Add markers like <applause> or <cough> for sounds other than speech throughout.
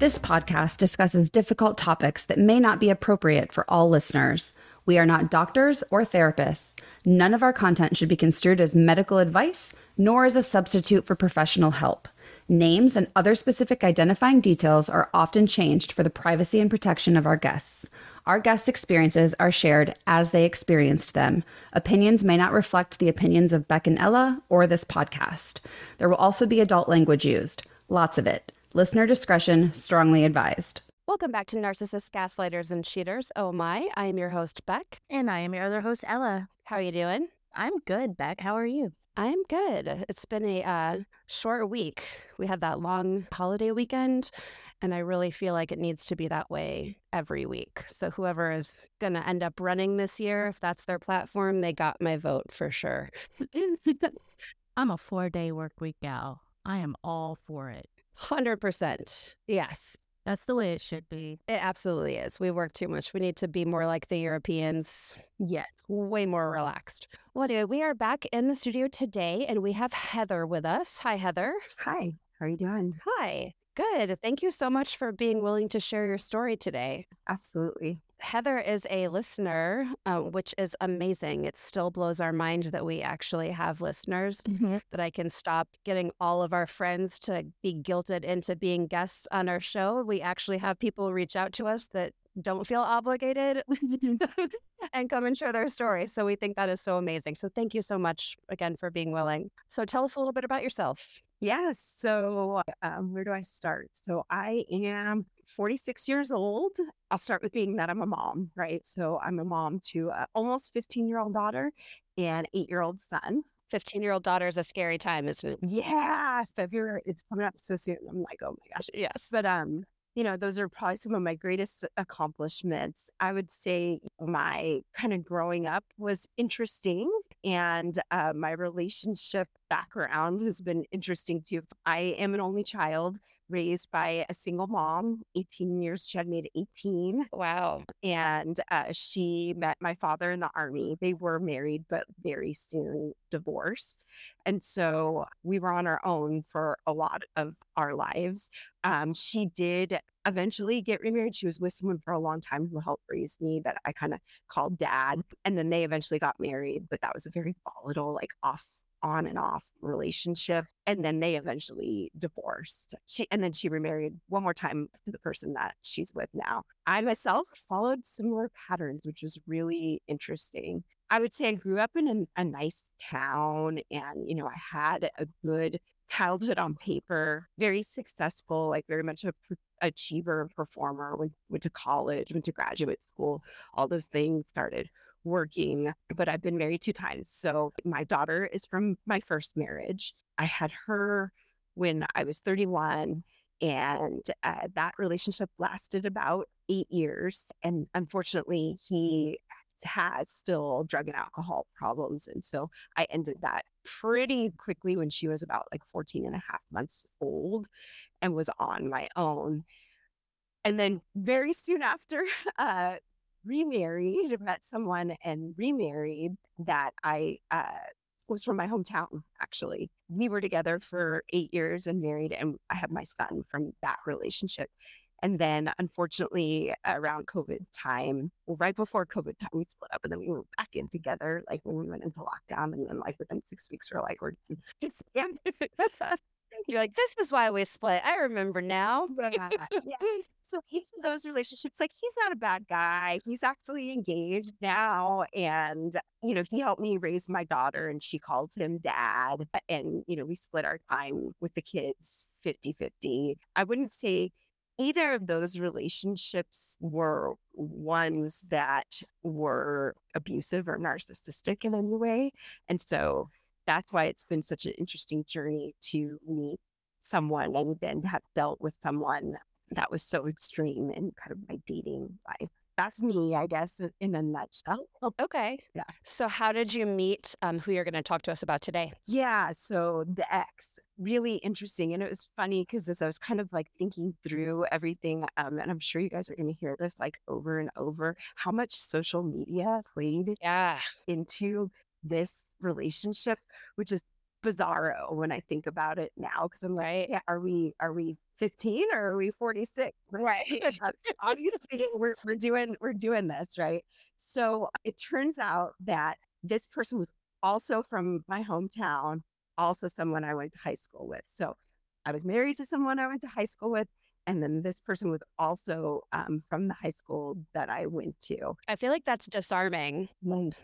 This podcast discusses difficult topics that may not be appropriate for all listeners. We are not doctors or therapists. None of our content should be construed as medical advice, nor as a substitute for professional help. Names and other specific identifying details are often changed for the privacy and protection of our guests. Our guest experiences are shared as they experienced them. Opinions may not reflect the opinions of Beck and Ella or this podcast. There will also be adult language used, lots of it. Listener discretion strongly advised. Welcome back to Narcissists, Gaslighters, and Cheaters. Oh my, I am your host, Beck. And I am your other host, Ella. How are you doing? I'm good, Beck. How are you? I'm good. It's been a uh, short week. We had that long holiday weekend, and I really feel like it needs to be that way every week. So, whoever is going to end up running this year, if that's their platform, they got my vote for sure. <laughs> I'm a four day work week gal. I am all for it. 100%. Yes. That's the way it should be. It absolutely is. We work too much. We need to be more like the Europeans. Yes. Way more relaxed. Well, anyway, we are back in the studio today and we have Heather with us. Hi, Heather. Hi. How are you doing? Hi. Good. Thank you so much for being willing to share your story today. Absolutely. Heather is a listener, uh, which is amazing. It still blows our mind that we actually have listeners, Mm-hmm. that I can stop getting all of our friends to be guilted into being guests on our show. We actually have people reach out to us that don't feel obligated <laughs> and come and share their story. So we think that is so amazing. So thank you so much again for being willing. So tell us a little bit about yourself. Yes. So, um, where do I start? So, I am 46 years old. I'll start with being that I'm a mom, right? So, I'm a mom to almost 15 year old daughter and eight year old son. 15 year old daughter is a scary time, isn't it? Yeah, February. It's coming up so soon. I'm like, oh my gosh. Yes. But um, you know, those are probably some of my greatest accomplishments. I would say my kind of growing up was interesting, and uh, my relationship background has been interesting too. I am an only child raised by a single mom. 18 years, she had made at 18 Wow. and uh, she met my father in the army. They were married, but very soon divorced. And so we were on our own for a lot of our lives. Um, she did eventually get remarried. She was with someone for a long time who helped raise me that I kind of called dad. And then they eventually got married, but that was a very volatile, like off on and off relationship and then they eventually divorced. She and then she remarried one more time to the person that she's with now. I myself followed similar patterns which was really interesting. I would say i grew up in a, nice town and you know i had a good childhood on paper very successful like very much a achiever and performer went, went to college went to graduate school all those things started working, but I've been married two times. So my daughter is from my first marriage. I had her when I was 31, and uh, that relationship lasted about eight years. And unfortunately, he has still drug and alcohol problems. And so I ended that pretty quickly when she was about like 14 and a half months old and was on my own. And then very soon after, <laughs> uh, remarried, met someone and remarried that I uh, was from my hometown, actually. We were together for eight years and married, and I have my son from that relationship. And then, unfortunately, around COVID time, well, right before COVID time, we split up and then we were back in together, like when we went into lockdown. And then, like, within six weeks, we're like, we're done. <laughs> <laughs> You're like, this is why we split. I remember now. yeah. So each of those relationships, like he's not a bad guy. He's actually engaged now. And, you know, he helped me raise my daughter and she called him dad. And, you know, we split our time with the kids 50 50. I wouldn't say either of those relationships were ones that were abusive or narcissistic in any way. And so that's why it's been such an interesting journey to meet someone and then have dealt with someone that was so extreme in kind of my dating life. That's me, I guess, in a nutshell. <laughs> Okay. Yeah. So, how did you meet um, who you're going to talk to us about today? Yeah. So the ex, really interesting. And it was funny because as I was kind of like thinking through everything, um, and I'm sure you guys are going to hear this like over and over, how much social media played Yeah. into this relationship, which is bizarro when I think about it now. Cause I'm like, Right. yeah, are we are we 15 or are we 46? <laughs> Right. <laughs> Uh, obviously, we're, we're doing we're doing this, right? So it turns out that this person was also from my hometown, also someone I went to high school with. So I was married to someone I went to high school with. And then this person was also um, from the high school that I went to. I feel like that's disarming.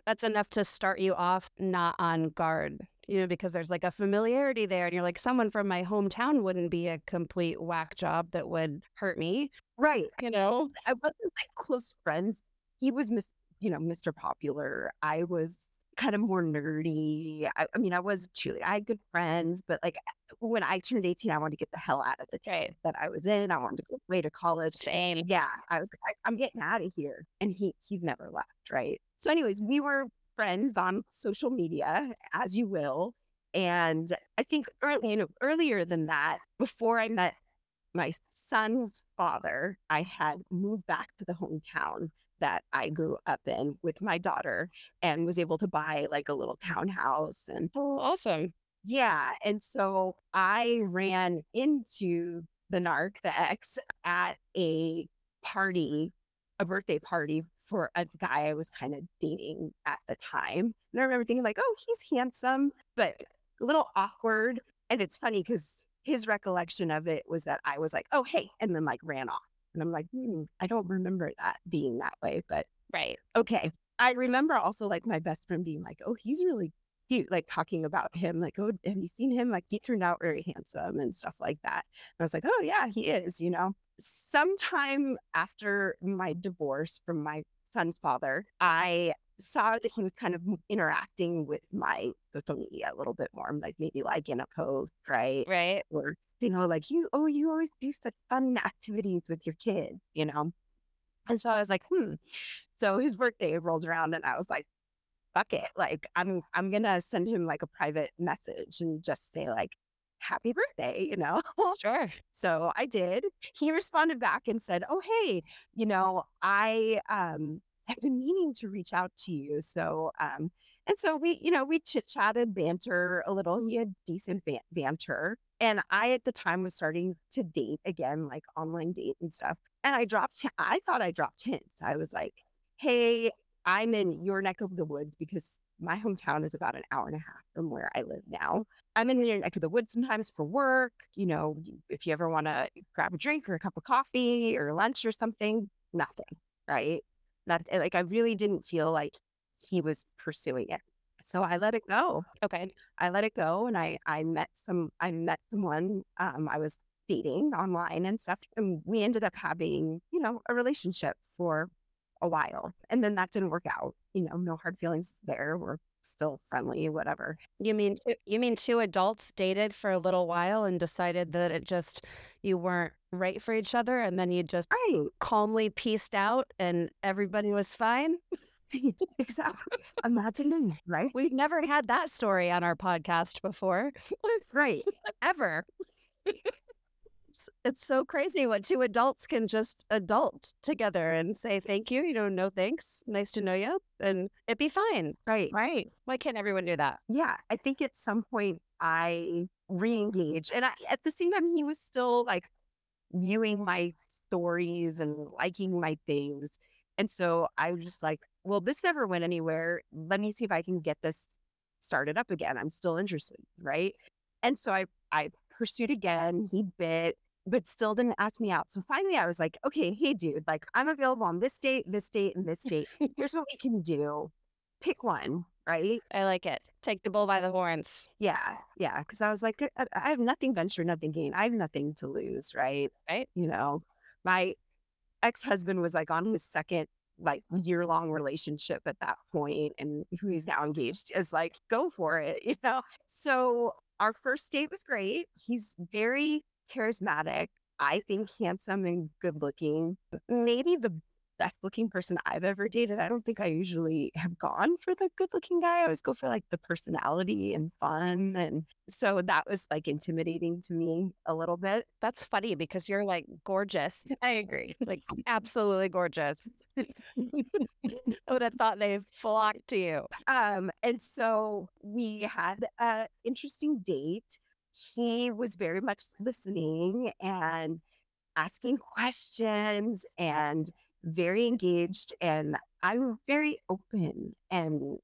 That's enough to start you off not on guard, you know, because there's like a familiarity there. And you're like, someone from my hometown wouldn't be a complete whack job that would hurt me, Right. you know? I wasn't like close friends. He was Miss, you know, Mr. Popular. I was kind of more nerdy. I, I mean, I was cheerleader. I had good friends, but like when I turned 18, I wanted to get the hell out of the town Right. that I was in. I wanted to go away to college. Same. Yeah, I was like, I'm getting out of here. And he he's never left, right? So, anyways, we were friends on social media, as you will. And I think early, you know, earlier than that, before I met my son's father, I had moved back to the hometown that I grew up in with my daughter and was able to buy like a little townhouse and Oh, awesome. yeah. And so I ran into the narc, the ex, at a party, a birthday party for a guy I was kind of dating at the time. And I remember thinking, like, oh, he's handsome, but a little awkward. And it's funny because his recollection of it was that I was like, oh, hey, and then like ran off. And I'm like, hmm, I don't remember that being that way, but Right. okay. I remember also like my best friend being like, oh, he's really cute, like talking about him, like, oh, have you seen him? Like, he turned out very handsome and stuff like that. And I was like, oh, yeah, he is, you know. Sometime after my divorce from my son's father, I saw that he was kind of interacting with my social media a little bit more, like maybe liking a post, right? Right. Or, you know, like you, oh, you always do such fun activities with your kids, you know? And so I was like, hmm. So his birthday rolled around and I was like, fuck it. Like I'm I'm gonna send him like a private message and just say like happy birthday, you know? <laughs> Sure. so I did. He responded back and said, Oh hey, you know, I um have been meaning to reach out to you. So um and so we, you know, we chit chatted, banter a little. He had decent ban- banter. And I, at the time, was starting to date again, like online date and stuff. And I dropped, I thought I dropped hints. I was like, hey, I'm in your neck of the woods because my hometown is about an hour and a half from where I live now. I'm in your neck of the woods sometimes for work. You know, if you ever want to grab a drink or a cup of coffee or lunch or something, nothing, right? Not like I really didn't feel like he was pursuing it. So I let it go. Okay. I let it go and I I met some I met someone um I was dating online and stuff and we ended up having, you know, a relationship for a while. And then that didn't work out. You know, no hard feelings there. We're still friendly, whatever. You mean you mean two adults dated for a little while and decided that it just you weren't right for each other and then you just Right. calmly pieced out and everybody was fine? <laughs> exactly. Imagine, right? <laughs> We've never had that story on our podcast before, <laughs> Right. ever. It's, it's so crazy what two adults can just adult together and say thank you, you know, no thanks, nice to know you, and it'd be fine. Right. Right. Why can't everyone do that? yeah, I think at some point I re-engaged, and I, at the same time he was still like viewing my stories and liking my things, and so I was just like, well, this never went anywhere. Let me see if I can get this started up again. I'm still interested, right? And so I I pursued again. He bit, but still didn't ask me out. So finally, I was like, okay, hey, dude, like I'm available on this date, this date, and this date. Here's what we <laughs> can do. Pick one, right? I like it. Take the bull by the horns. Yeah, yeah. Because I was like, I, I have nothing venture, nothing gain. I have nothing to lose, right? Right. You know, my ex husband was like on his second like year long relationship at that point, and who he's now engaged is like, go for it, <laughs> you know. So our first date was great. He's very charismatic. I think handsome and good looking. Maybe the best looking person I've ever dated. I don't think I usually have gone for the good looking guy. I always go for like the personality and fun. And so that was like intimidating to me a little bit. That's funny because you're like gorgeous. <laughs> I agree. Like absolutely gorgeous. <laughs> I would have thought they flocked to you. Um, and so we had a interesting date. He was very much listening and asking questions and very engaged. And I'm very open. And,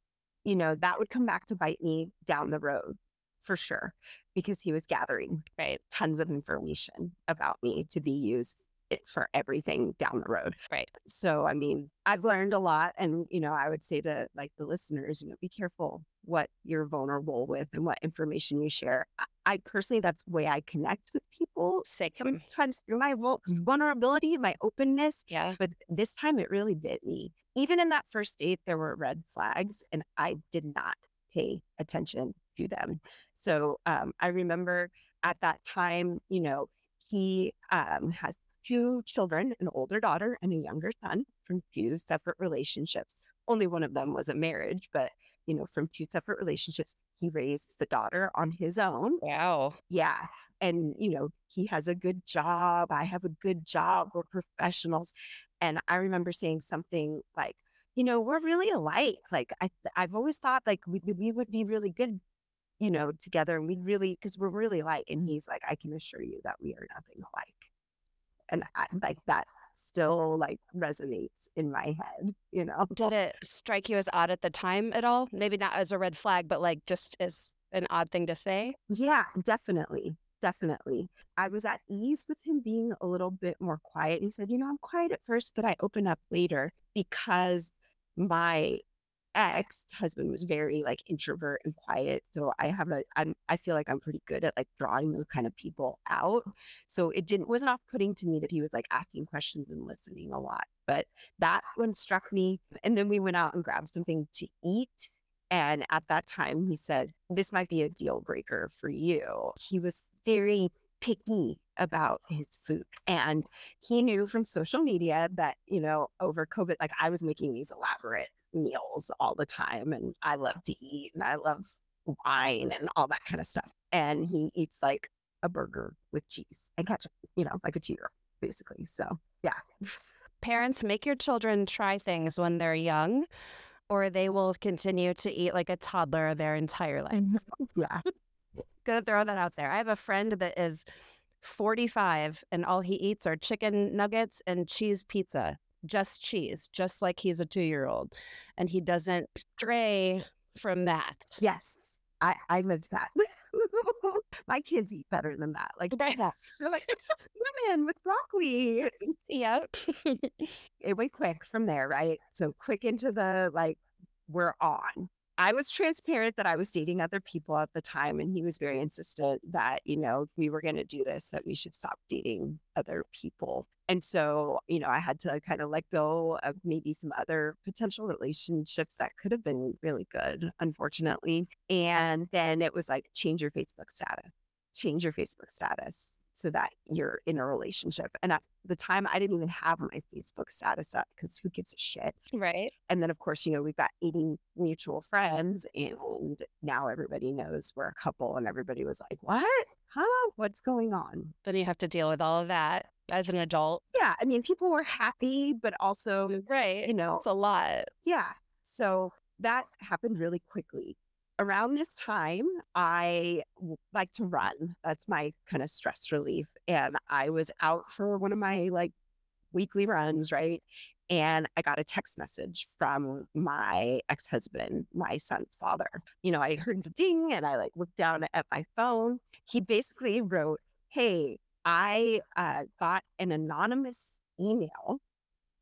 you know, that would come back to bite me down the road for sure, because he was gathering Right. tons of information about me to be used eh, for everything down the road. Right. So, I mean, I've learned a lot. And, you know, I would say to like the listeners, you know, be careful what you're vulnerable with and what information you share. I, I personally, that's the way I connect with people. Sick. Sometimes through my vul- vulnerability, my openness. Yeah. But this time it really bit me. Even in that first date, there were red flags and I did not pay attention to them. So um, I remember at that time, you know, he um, has two children, an older daughter and a younger son from two separate relationships. Only one of them was a marriage, but, you know, from two separate relationships, he raised the daughter on his own. Wow. Yeah. And, you know, he has a good job. I have a good job. We're professionals. And I remember saying something like, you know, we're really alike. Like I, I've always thought like we, we would be really good, you know, together and we'd really, cause we're really alike. And he's like, I can assure you that we are nothing alike. And I, like that still like resonates in my head, you know? Did it strike you as odd at the time at all? Maybe not as a red flag, but like just as an odd thing to say? Yeah, definitely. Definitely. I was at ease with him being a little bit more quiet. He said, You know, I'm quiet at first, but I open up later because my ex husband was very like introvert and quiet. So I have a, I'm, I feel like I'm pretty good at like drawing those kind of people out. So it didn't, wasn't off putting to me that he was like asking questions and listening a lot. But that one struck me. And then we went out and grabbed something to eat. And at that time, he said, This might be a deal breaker for you. He was very picky about his food. And he knew from social media that, you know, over COVID, like I was making these elaborate meals all the time. And I love to eat and I love wine and all that kind of stuff. And he eats like a burger with cheese and ketchup, you know, like a two year basically. So, yeah. Parents, make your children try things when they're young, or they will continue to eat like a toddler their entire life. <laughs> Yeah. Gonna throw that out there. I have a friend that is 45 and all he eats are chicken nuggets and cheese pizza, just cheese, just like he's a two year old. And he doesn't stray from that. Yes. I, I lived that. <laughs> My kids eat better than that. Like, Right. they're like, it's just women with broccoli. Yep. it went quick from there, right? So quick into the like, we're on. I was transparent that I was dating other people at the time, and he was very insistent that, you know, we were going to do this, that we should stop dating other people. And so, you know, I had to kind of let go of maybe some other potential relationships that could have been really good, unfortunately. And then it was like, change your Facebook status, change your Facebook status so that you're in a relationship. And at the time, I didn't even have my Facebook status up because who gives a shit? Right. And then, of course, you know, we've got 80 mutual friends, and now everybody knows we're a couple, and everybody was like, What? Huh? What's going on? Then you have to deal with all of that as an adult. Yeah. I mean, people were happy, but also, Right. you know, It's a lot. yeah. So that happened really quickly. Around this time, I like to run. That's my kind of stress relief. And I was out for one of my like weekly runs, right? And I got a text message from my ex husband, my son's father. You know, I heard the ding and I like looked down at my phone. He basically wrote, Hey, I uh, got an anonymous email,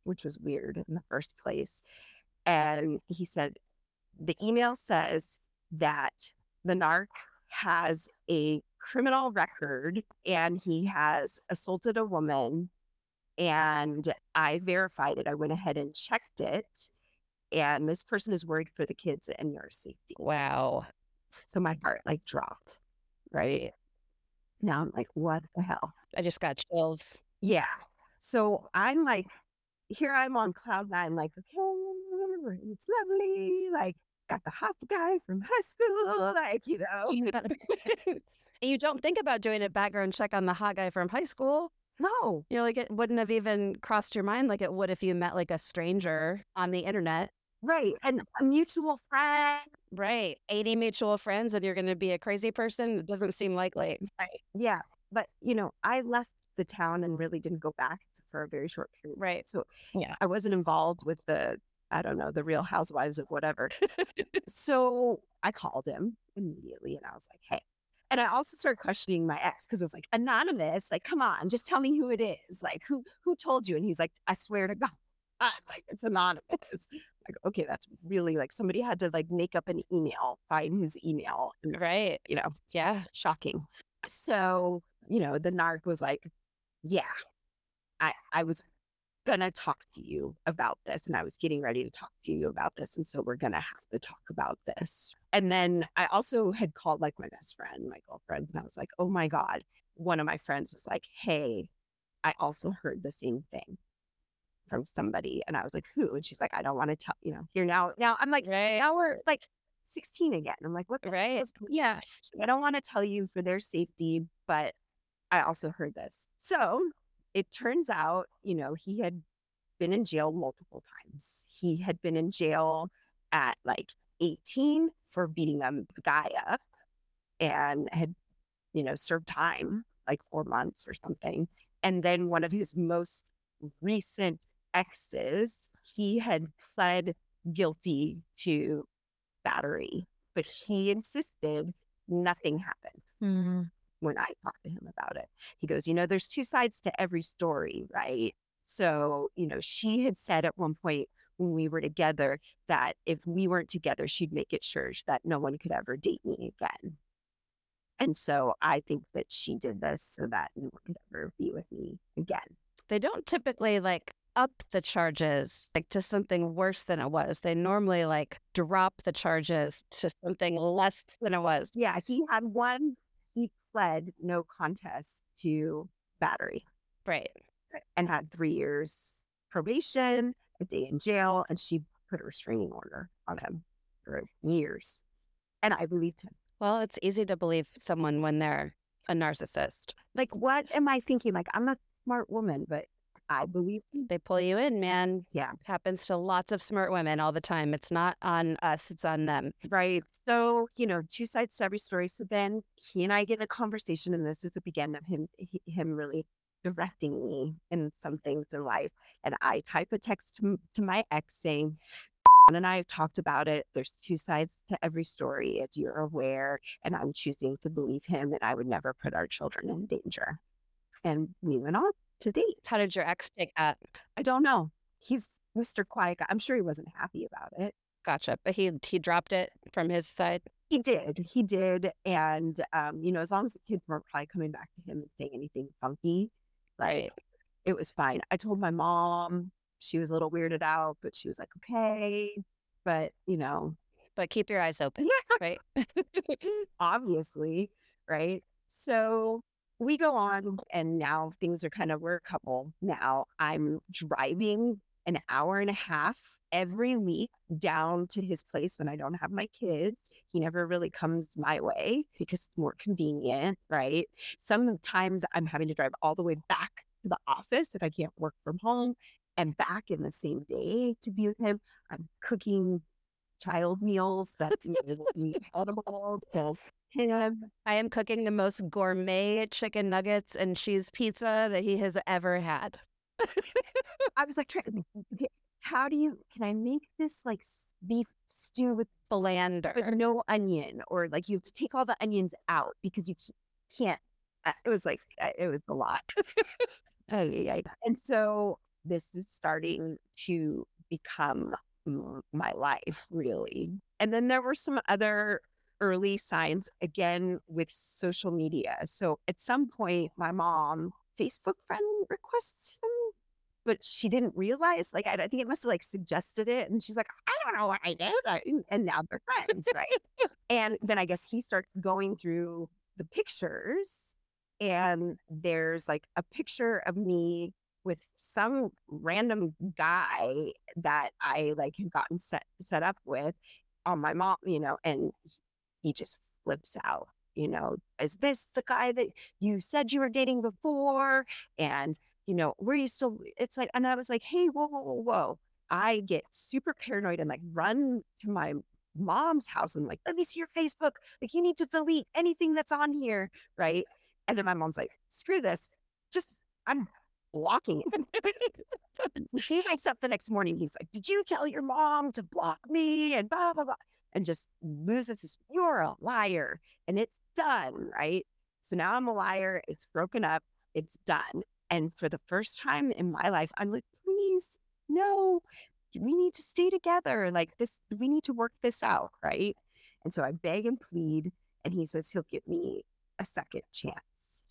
which was weird in the first place. And he said, the email says that the narc has a criminal record and he has assaulted a woman. And I verified it. I went ahead and checked it. And this person is worried for the kids and your safety. Wow. So my heart like dropped, right? Now I'm like, what the hell? I just got chills. Yeah. So I'm like, here I'm on cloud nine, like, okay, it's lovely. Like, got the hot guy from high school, like, you know. <laughs> you don't think about doing a background check on the hot guy from high school. No, You know, like it wouldn't have even crossed your mind like it would if you met like a stranger on the internet. right. And a mutual friend. Right. 80 mutual friends and you're going to be a crazy person? It doesn't seem likely. Right. Yeah. But, you know, I left the town and really didn't go back for a very short period. Right. So Yeah. I wasn't involved with the, I don't know, the real housewives of whatever. <laughs> so I called him immediately and I was like, hey. And I also started questioning my ex because it was like anonymous. Like, come on, just tell me who it is. Like, who who told you? And he's like, I swear to <laughs> God, like it's anonymous. Like, okay, that's really like somebody had to like make up an email, find his email, and Right. you know, Yeah. shocking. So, you know, the narc was like, Yeah, I, I was gonna talk to you about this and I was getting ready to talk to you about this. And so we're gonna have to talk about this. And then I also had called like my best friend, my girlfriend, and I was like, Oh my God. One of my friends was like, Hey, I also heard the same thing from somebody. And I was like, Who? And she's like, I don't want to tell you know, here now. Now I'm like, Right. now we're like 16 again. I'm like, what the hell Right. is Yeah. Like, I don't want to tell you for their safety, but I also heard this. So it turns out, you know, he had been in jail multiple times. He had been in jail at like 18 for beating a guy up and had, you know, served time like four months or something. And then one of his most recent exes, he had pled guilty to battery, but he insisted nothing happened Mm-hmm. When I talked to him about it. He goes, You know, there's two sides to every story, right? So, you know, she had said at one point when we were together that if we weren't together, she'd make it sure that no one could ever date me again. And so I think that she did this so that no one could ever be with me again. They don't typically like up the charges like to something worse than it was. They normally like drop the charges to something less than it was. Yeah, he had one, pled no contest to battery. Right. and had three years probation, a day in jail, and she put a restraining order on him for years. And I believed him. Well, it's easy to believe someone when they're a narcissist. Like, what am I thinking? Like, I'm a smart woman, but I believe. They pull you in, man. Yeah. Happens to lots of smart women all the time. It's not on us, it's on them. Right. So, you know, two sides to every story. So then he and I get in a conversation, and this is the beginning of him he, him really directing me in some things in life. And I type a text to, to my ex saying, and I have talked about it. There's two sides to every story, as you're aware, and I'm choosing to believe him, and I would never put our children in danger. And we went on to date. How did your ex take that? I don't know. He's Mr. Quiet guy. I'm sure he wasn't happy about it. Gotcha. But he he dropped it from his side. He did. He did. And, um, you know, as long as the kids weren't probably coming back to him and saying anything funky, like Right. it was fine. I told my mom, she was a little weirded out, but she was like, okay. But, you know, But keep your eyes open. yeah, Right. <laughs> obviously. Right. So we go on, and now things are kind of, we're a couple now. I'm driving an hour and a half every week down to his place when I don't have my kids. He never really comes my way because it's more convenient, right? Sometimes I'm having to drive all the way back to the office if I can't work from home and back in the same day to be with him. I'm cooking child meals that you know, will be edible to him. I am cooking the most gourmet chicken nuggets and cheese pizza that he has ever had. <laughs> I was like, trying how do you, can I make this like beef stew with but Blander. no onion? Or like you have to take all the onions out because you can't. It was like, it was a lot. <laughs> And so this is starting to become my life, really. And then there were some other early signs, again, with social media. So at some point, my mom Facebook friend requests him, but she didn't realize, like, I, I think it must have like suggested it. And she's like, I don't know what I did. I, and now they're friends, right? <laughs> and then I guess he starts going through the pictures and there's like a picture of me with some random guy that I like had gotten set set up with on my mom, you know, and he just flips out, you know, is this the guy that you said you were dating before? And, you know, were you still it's like and I was like, hey, whoa, whoa, whoa, whoa. I get super paranoid and like run to my mom's house and like, let me see your Facebook. Like, you need to delete anything that's on here. Right. And then my mom's like, screw this. Just, I'm blocking it. <laughs> she wakes up the next morning. He's like, Did you tell your mom to block me? And blah, blah, blah. And just loses his, You're a liar. And it's done. Right. So now I'm a liar. It's broken up. It's done. And for the first time in my life, I'm like, Please, no, we need to stay together. Like this, we need to work this out. Right. And so I beg and plead. And he says he'll give me a second chance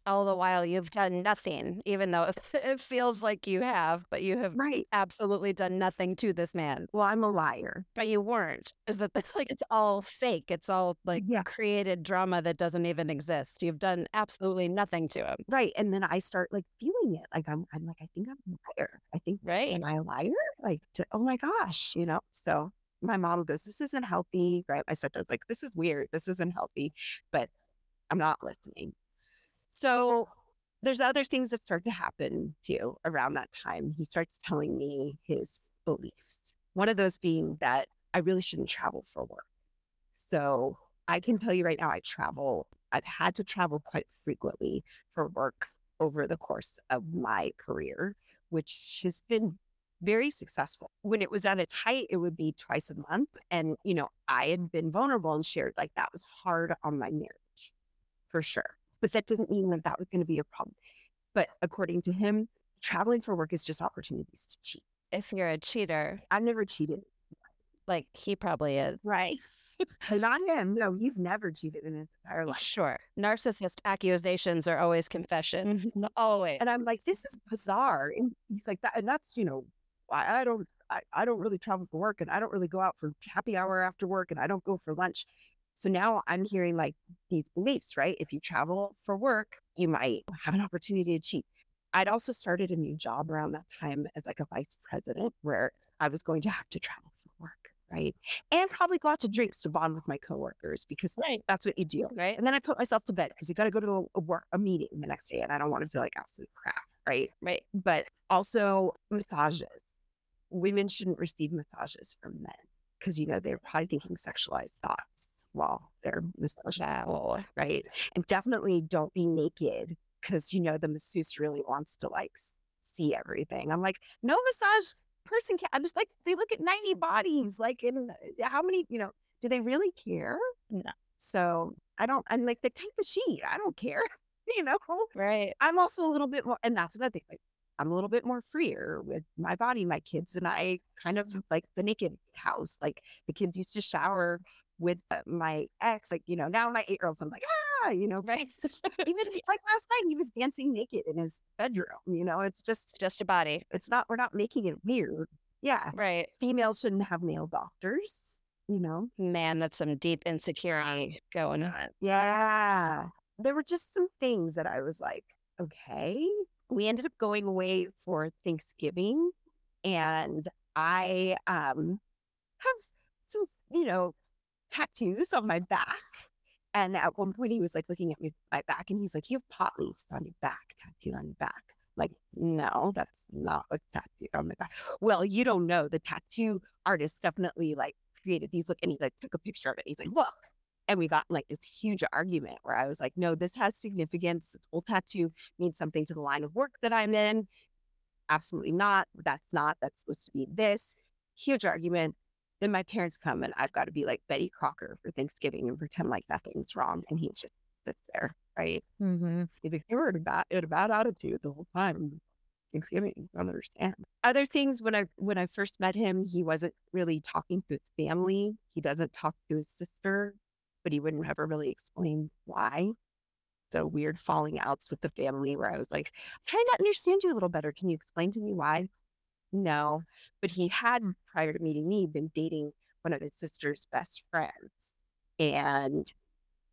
all the while you've done nothing, even though <laughs> it feels like you have, but you have right. absolutely done nothing to this man. Well, I'm a liar. But you weren't. Is that <laughs> like it's all fake? It's all like Yeah. created drama that doesn't even exist. You've done absolutely nothing to him, Right. And then I start like feeling it. Like I'm I'm like, I think I'm a liar. I think right? am I a liar? Like to, oh my gosh, you know? So my mom goes, This isn't healthy. Right. My stepdad's like, This is weird. This isn't healthy. But I'm not listening. So there's other things that start to happen too around that time. He starts telling me his beliefs. One of those being that I really shouldn't travel for work. So I can tell you right now, I travel, I've had to travel quite frequently for work over the course of my career, which has been very successful. When it was at its height, it would be twice a month. And, you know, I had been vulnerable and shared like that was hard on my marriage for sure. But that didn't mean that that was going to be a problem. But according to him, traveling for work is just opportunities to cheat. If you're a cheater, I've never cheated. like he probably is. Right. <laughs> Not him. No, he's never cheated in his entire life. Sure. Narcissist accusations are always confession. Mm-hmm. <laughs> always. And I'm like, this is bizarre. And he's like, that, and that's, you know, I, I don't, I, I don't really travel for work and I don't really go out for happy hour after work and I don't go for lunch. So now I'm hearing like these beliefs, right? If you travel for work, you might have an opportunity to cheat. I'd also started a new job around that time as like a vice president where I was going to have to travel for work, right? And probably go out to drinks to bond with my coworkers because Right. that's what you do. Right. And then I put myself to bed because you got to go to a, a work, a meeting the next day and I don't want to feel like absolute crap, right? Right. But also massages. Women shouldn't receive massages from men because, you know, they're probably thinking sexualized thoughts while they're massaging, right? And definitely don't be naked because, you know, the masseuse really wants to like see everything. I'm like, no massage person can. I'm just like, they look at 90 bodies. Like, in uh, how many, you know, do they really care? No. So I don't, I'm like, they take the sheet. I don't care, <laughs> you know? Right. I'm also a little bit more, and that's another thing. Like, I'm a little bit more freer with my body. My kids and I kind of like the naked house. Like the kids used to shower with uh, my ex. Like you know, now my eight year old's I'm like ah, you know, Right. <laughs> even like last night he was dancing naked in his bedroom. You know, it's just Just a body. it's not we're not making it weird. Yeah, Right. females shouldn't have male doctors. You know, Man, that's some deep insecurity going on. Yeah. There were just some things that I was like, okay. We ended up going away for Thanksgiving and I um have some, you know, tattoos on my back. And at one point he was like looking at me my back and he's like, You have pot leaves on your back, tattoo on your back. Like, no, that's not a tattoo on my back. Well, you don't know. The tattoo artist definitely like created these look and he like took a picture of it. He's like, look. And we got like this huge argument where I was like, no, this has significance. This whole tattoo means something to the line of work that I'm in. Absolutely not. That's not. That's supposed to be this. Huge argument. Then my parents come and I've got to be like Betty Crocker for Thanksgiving and pretend like nothing's wrong. And he just sits there, right? Mm-hmm. He's like, you were in a bad, in a bad attitude the whole time. Thanksgiving, I don't understand. Other things when I when I first met him, he wasn't really talking to his family. He doesn't talk to his sister, but he wouldn't ever really explain why. So weird falling outs with the family where I was like, I'm trying to understand you a little better. Can you explain to me why? No. But he had hmm. prior to meeting me been dating one of his sister's best friends. And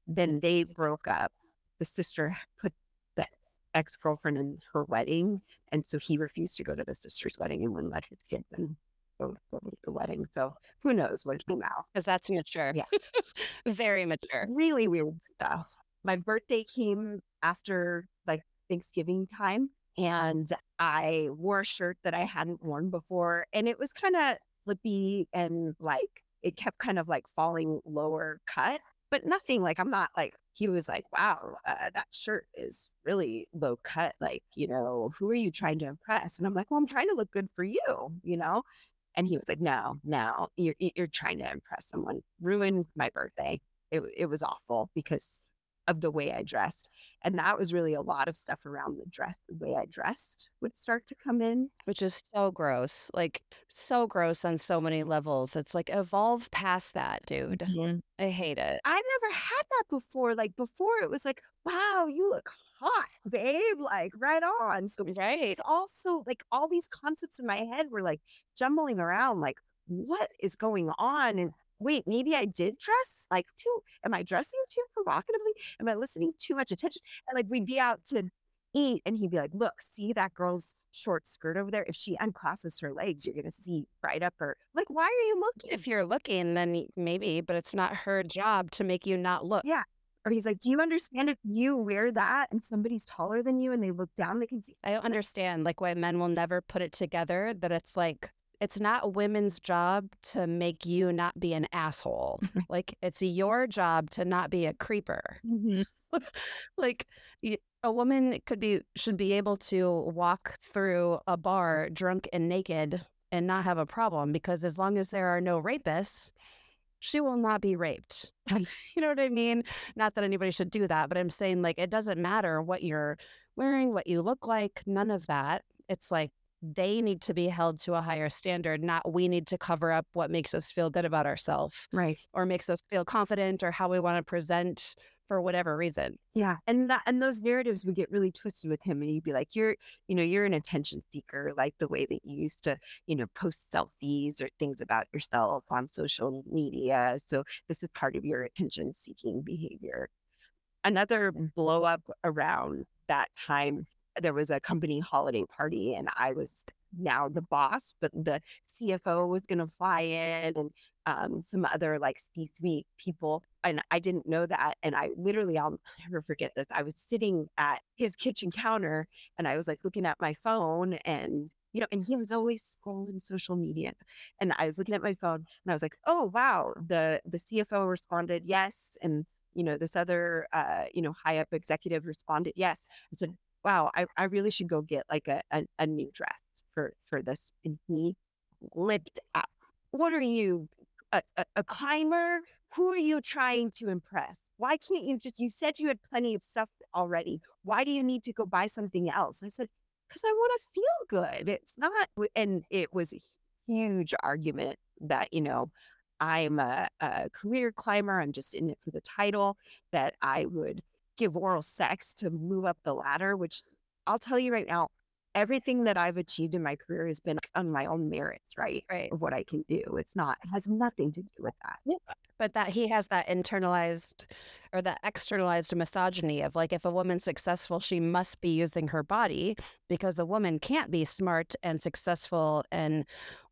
then they broke up. The sister put the ex girlfriend in her wedding. And so he refused to go to the sister's wedding and wouldn't let his kids in go, go to the wedding. So who knows what came out. Because that's mature. Yeah. <laughs> Very mature. Really weird stuff. My birthday came after like Thanksgiving time. And I wore a shirt that I hadn't worn before. And it was kind of flippy and like it kept kind of like falling lower cut, but nothing like I'm not like, he was like, wow, uh, that shirt is really low cut. Like, you know, who are you trying to impress? And I'm like, well, I'm trying to look good for you, you know? And he was like, no, no, you're, you're trying to impress someone. Ruined my birthday. It, it was awful because of the way I dressed. And that was really a lot of stuff around the dress, the way I dressed would start to come in. Which is so gross. Like, so gross on so many levels. It's like, evolve past that, dude. Mm-hmm. I hate it. I never had that before. Like, before it was like, wow, you look hot, babe. Like, right on. So, Right. it's also like all these concepts in my head were like jumbling around, like, what is going on? And wait, maybe I did dress like too. Am I dressing too provocatively? Am I listening too much attention? And like we'd be out to eat and he'd be like, look, see that girl's short skirt over there? If she uncrosses her legs, you're going to see right up her. Like, why are you looking? If you're looking, then maybe, but it's not her job to make you not look. Yeah. Or he's like, do you understand if you wear that and somebody's taller than you and they look down, they can see. I don't understand like why men will never put it together that it's like it's not women's job to make you not be an asshole. Mm-hmm. like it's your job to not be a creeper. Mm-hmm. <laughs> like a woman could be should be able to walk through a bar drunk and naked and not have a problem because as long as there are no rapists she will not be raped. <laughs> Mm-hmm. You know what i mean? Not that anybody should do that but i'm saying like it doesn't matter what you're wearing what you look like none of that. It's like they need to be held to a higher standard not we need to cover up what makes us feel good about ourselves Right. or makes us feel confident or how we want to present for whatever reason Yeah. And that and those narratives would get really twisted with him and he'd be like, You're you know, you're an attention seeker, like the way that you used to, you know, post selfies or things about yourself on social media. So this is part of your attention seeking behavior. Another mm-hmm. blow up around that time, there was a company holiday party and I was now the boss, but the CFO was gonna fly in and um, some other like C-suite people, and I didn't know that. And I literally, I'll never forget this. I was sitting at his kitchen counter, and I was like looking at my phone, and you know, and he was always scrolling social media, and I was looking at my phone, and I was like, oh wow, the the CFO responded yes, and you know, this other uh, you know high up executive responded yes. I said, wow, I, I really should go get like a, a a new dress for for this, and he lipped out. What are you, a, a, a climber? Who are you trying to impress? Why can't you just, you said you had plenty of stuff already. Why do you need to go buy something else? I said, because I want to feel good. It's not, and it was a huge argument that, you know, I'm a, a career climber. I'm just in it for the title, that I would give oral sex to move up the ladder, which I'll tell you right now, everything that I've achieved in my career has been on my own merits, right? right Of what I can do. It's not, it has nothing to do with that. But that he has that internalized or that externalized misogyny of like if a woman's successful she must be using her body because a woman can't be smart and successful and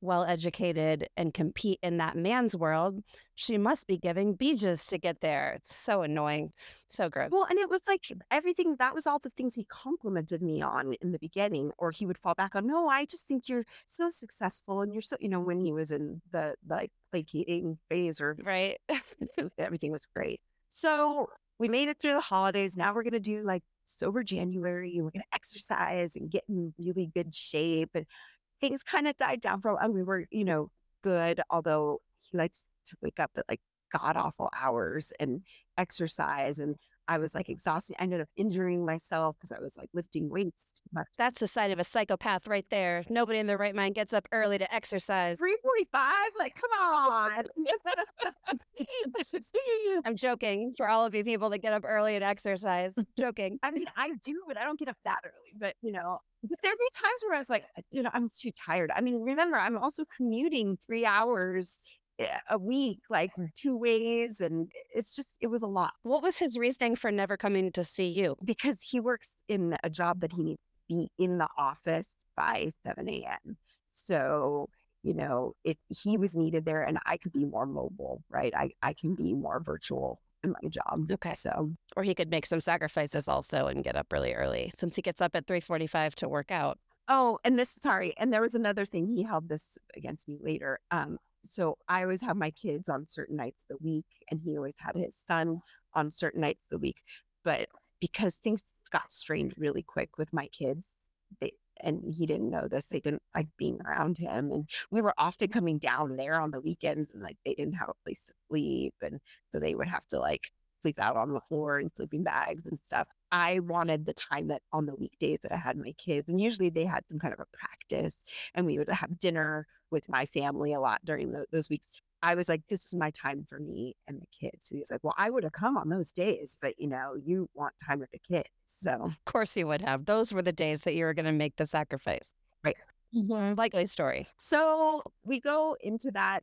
well educated and compete in that man's world. She must be giving beaches to get there. It's so annoying. So gross. Well, and it was like everything that was all the things he complimented me on in the beginning, or he would fall back on, no, I just think you're so successful and you're so, you know, when he was in the like placating phase or right <laughs> everything was great. So we made it through the holidays. Now we're going to do like sober January and we're going to exercise and get in really good shape. And things kind of died down for, and we were, you know, good, although he likes to wake up at like god awful hours and exercise. And I was like exhausted. I ended up injuring myself because I was like lifting weights too much. that's the sign of a psychopath right there nobody in their right mind gets up early to exercise 345? Like, come on. <laughs> i'm joking for all of you people that get up early and exercise joking I mean, I do, but I don't get up that early. But you know, but there'd be times where I was like, you know, I'm too tired. I mean, remember, I'm also commuting three hours a week, like two ways, and it's just it was a lot What was his reasoning for never coming to see you? because he works in a job that he needs to be in the office by 7 a.m. So you know, if he was needed there, and I could be more mobile, right? I I can be more virtual in my job. Okay. So Or he could make some sacrifices also and get up really early since he gets up at 3:45 to work out. Oh, and this sorry, and there was another thing he held this against me later. Um, so I always have my kids on certain nights of the week, and he always had his son on certain nights of the week. But because things got strained really quick with my kids, they and he didn't know this, they didn't like being around him, and we were often coming down there on the weekends, and like they didn't have a place to sleep, and so they would have to like sleep out on the floor in sleeping bags and stuff. I wanted the time that on the weekdays that I had my kids, and usually they had some kind of a practice, and we would have dinner with my family a lot during tho- those weeks. I was like, this is my time for me and the kids. So he's like, well, I would have come on those days, but you know, you want time with the kids. So Of course you would have. Those were the days that you were going to make the sacrifice. Right. Mhm. Likely story. So we go into that.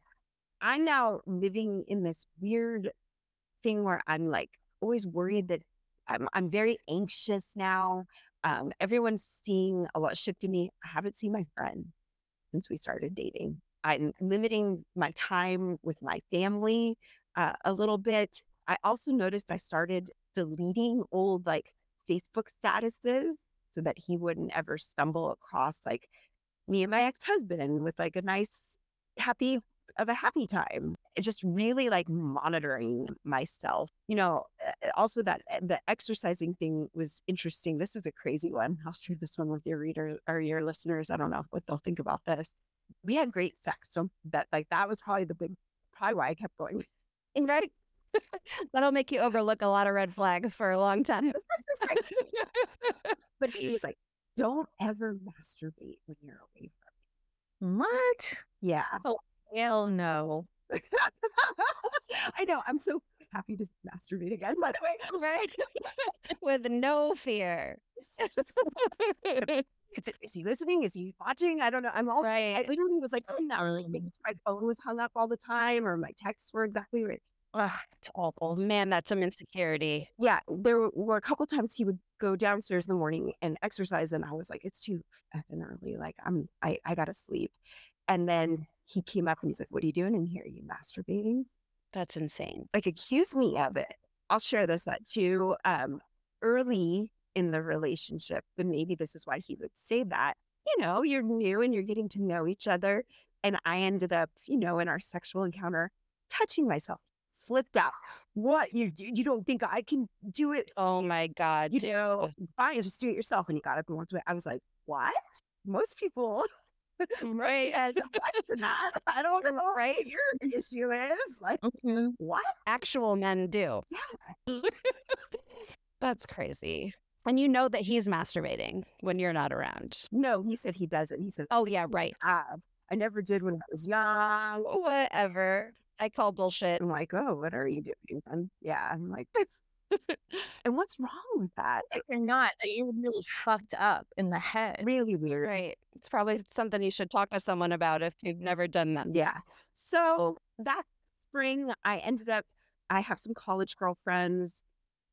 I'm now living in this weird thing where I'm like always worried that I'm I'm very anxious now. Um, everyone's seeing a lot shit to me. I haven't seen my friend since we started dating. I'm limiting my time with my family uh, a little bit. I also noticed I started deleting old like Facebook statuses so that he wouldn't ever stumble across like me and my ex-husband with like a nice happy of a happy time It just really like monitoring myself you know also that uh, the exercising thing was interesting this is a crazy one i'll share this one with your readers or your listeners i don't know what they'll think about this we had great sex so that like that was probably the big probably why i kept going <laughs> Right. <laughs> That'll make you overlook a lot of red flags for a long time. The sex is great. but he was like don't ever masturbate when you're away from me. What? yeah Hell no. <laughs> I know. I'm so happy to masturbate again, by the way. <laughs> right. <laughs> With no fear. Is, he listening? Is he watching? I don't know. I'm all right. I literally was like, I'm not really my phone was hung up all the time or my texts were exactly right. Ugh, it's awful. Man, that's some insecurity. Yeah, there were- were a couple times he would go downstairs in the morning and exercise, and I was like, it's too effing early. Like I'm, I, I gotta sleep. And then he came up and he's like, "What are you doing in here? Are you masturbating?" That's insane. like accuse me of it. I'll share this at too. Um, early in the relationship, but maybe this is why he would say that. You know, you're new and you're getting to know each other. And I ended up, you know, in our sexual encounter, touching myself, flipped out. What you you you don't think I can do it? Oh my God. You know, fine, just do it yourself. And you got up and walked away. I was like, what? Most people <laughs> Mm-hmm. Right. And <laughs> that. I don't know. Right. Your issue is like what? actual men do. Yeah. <laughs> That's crazy. And you know that he's masturbating when you're not around. No, he said he doesn't. He said, Oh, yeah, right. I never did when I was young. Whatever. I call bullshit. I'm like, oh, what are you doing? then?" yeah, I'm like, <laughs> and what's wrong with that? If you're not, you're really fucked up in the head. Really weird. Right. It's probably something you should talk to someone about if you've never done that. Yeah. So oh. that spring, I ended up, I have some college girlfriends.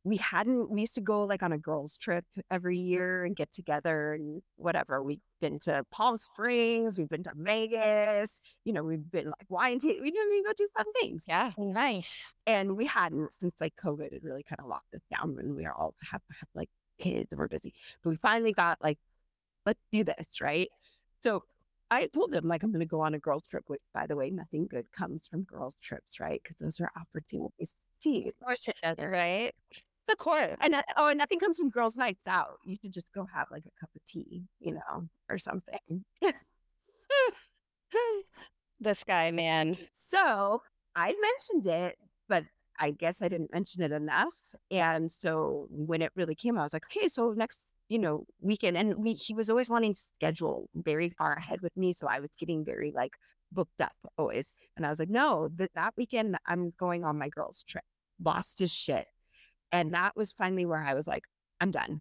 We hadn't, we used to go like on a girls' trip every year and get together and whatever. We've been to Palm Springs, we've been to Vegas, you know, we've been like wine tasting, we didn't even go do fun things. Yeah. Nice. and we hadn't since like COVID had really kind of locked us down when we were all have, have like kids and we're busy. But we finally got like, let's do this, right? So I told him like I'm going to go on a girls trip. Which, by the way, nothing good comes from girls trips, right? Because those are opportunities to tease. Of course it doesn't. Right. Of course. And oh, and nothing comes from girls' nights out. You should just go have like a cup of tea, you know, or something. <laughs> this guy, man. <laughs> So I mentioned it, but I guess I didn't mention it enough. And so when it really came, I was like, okay, so next, you know, weekend. And we, he was always wanting to schedule very far ahead with me. So I was getting very like booked up always. And I was like, no, that, that weekend I'm going on my girls' trip. Lost his shit. And that was finally where I was like, I'm done.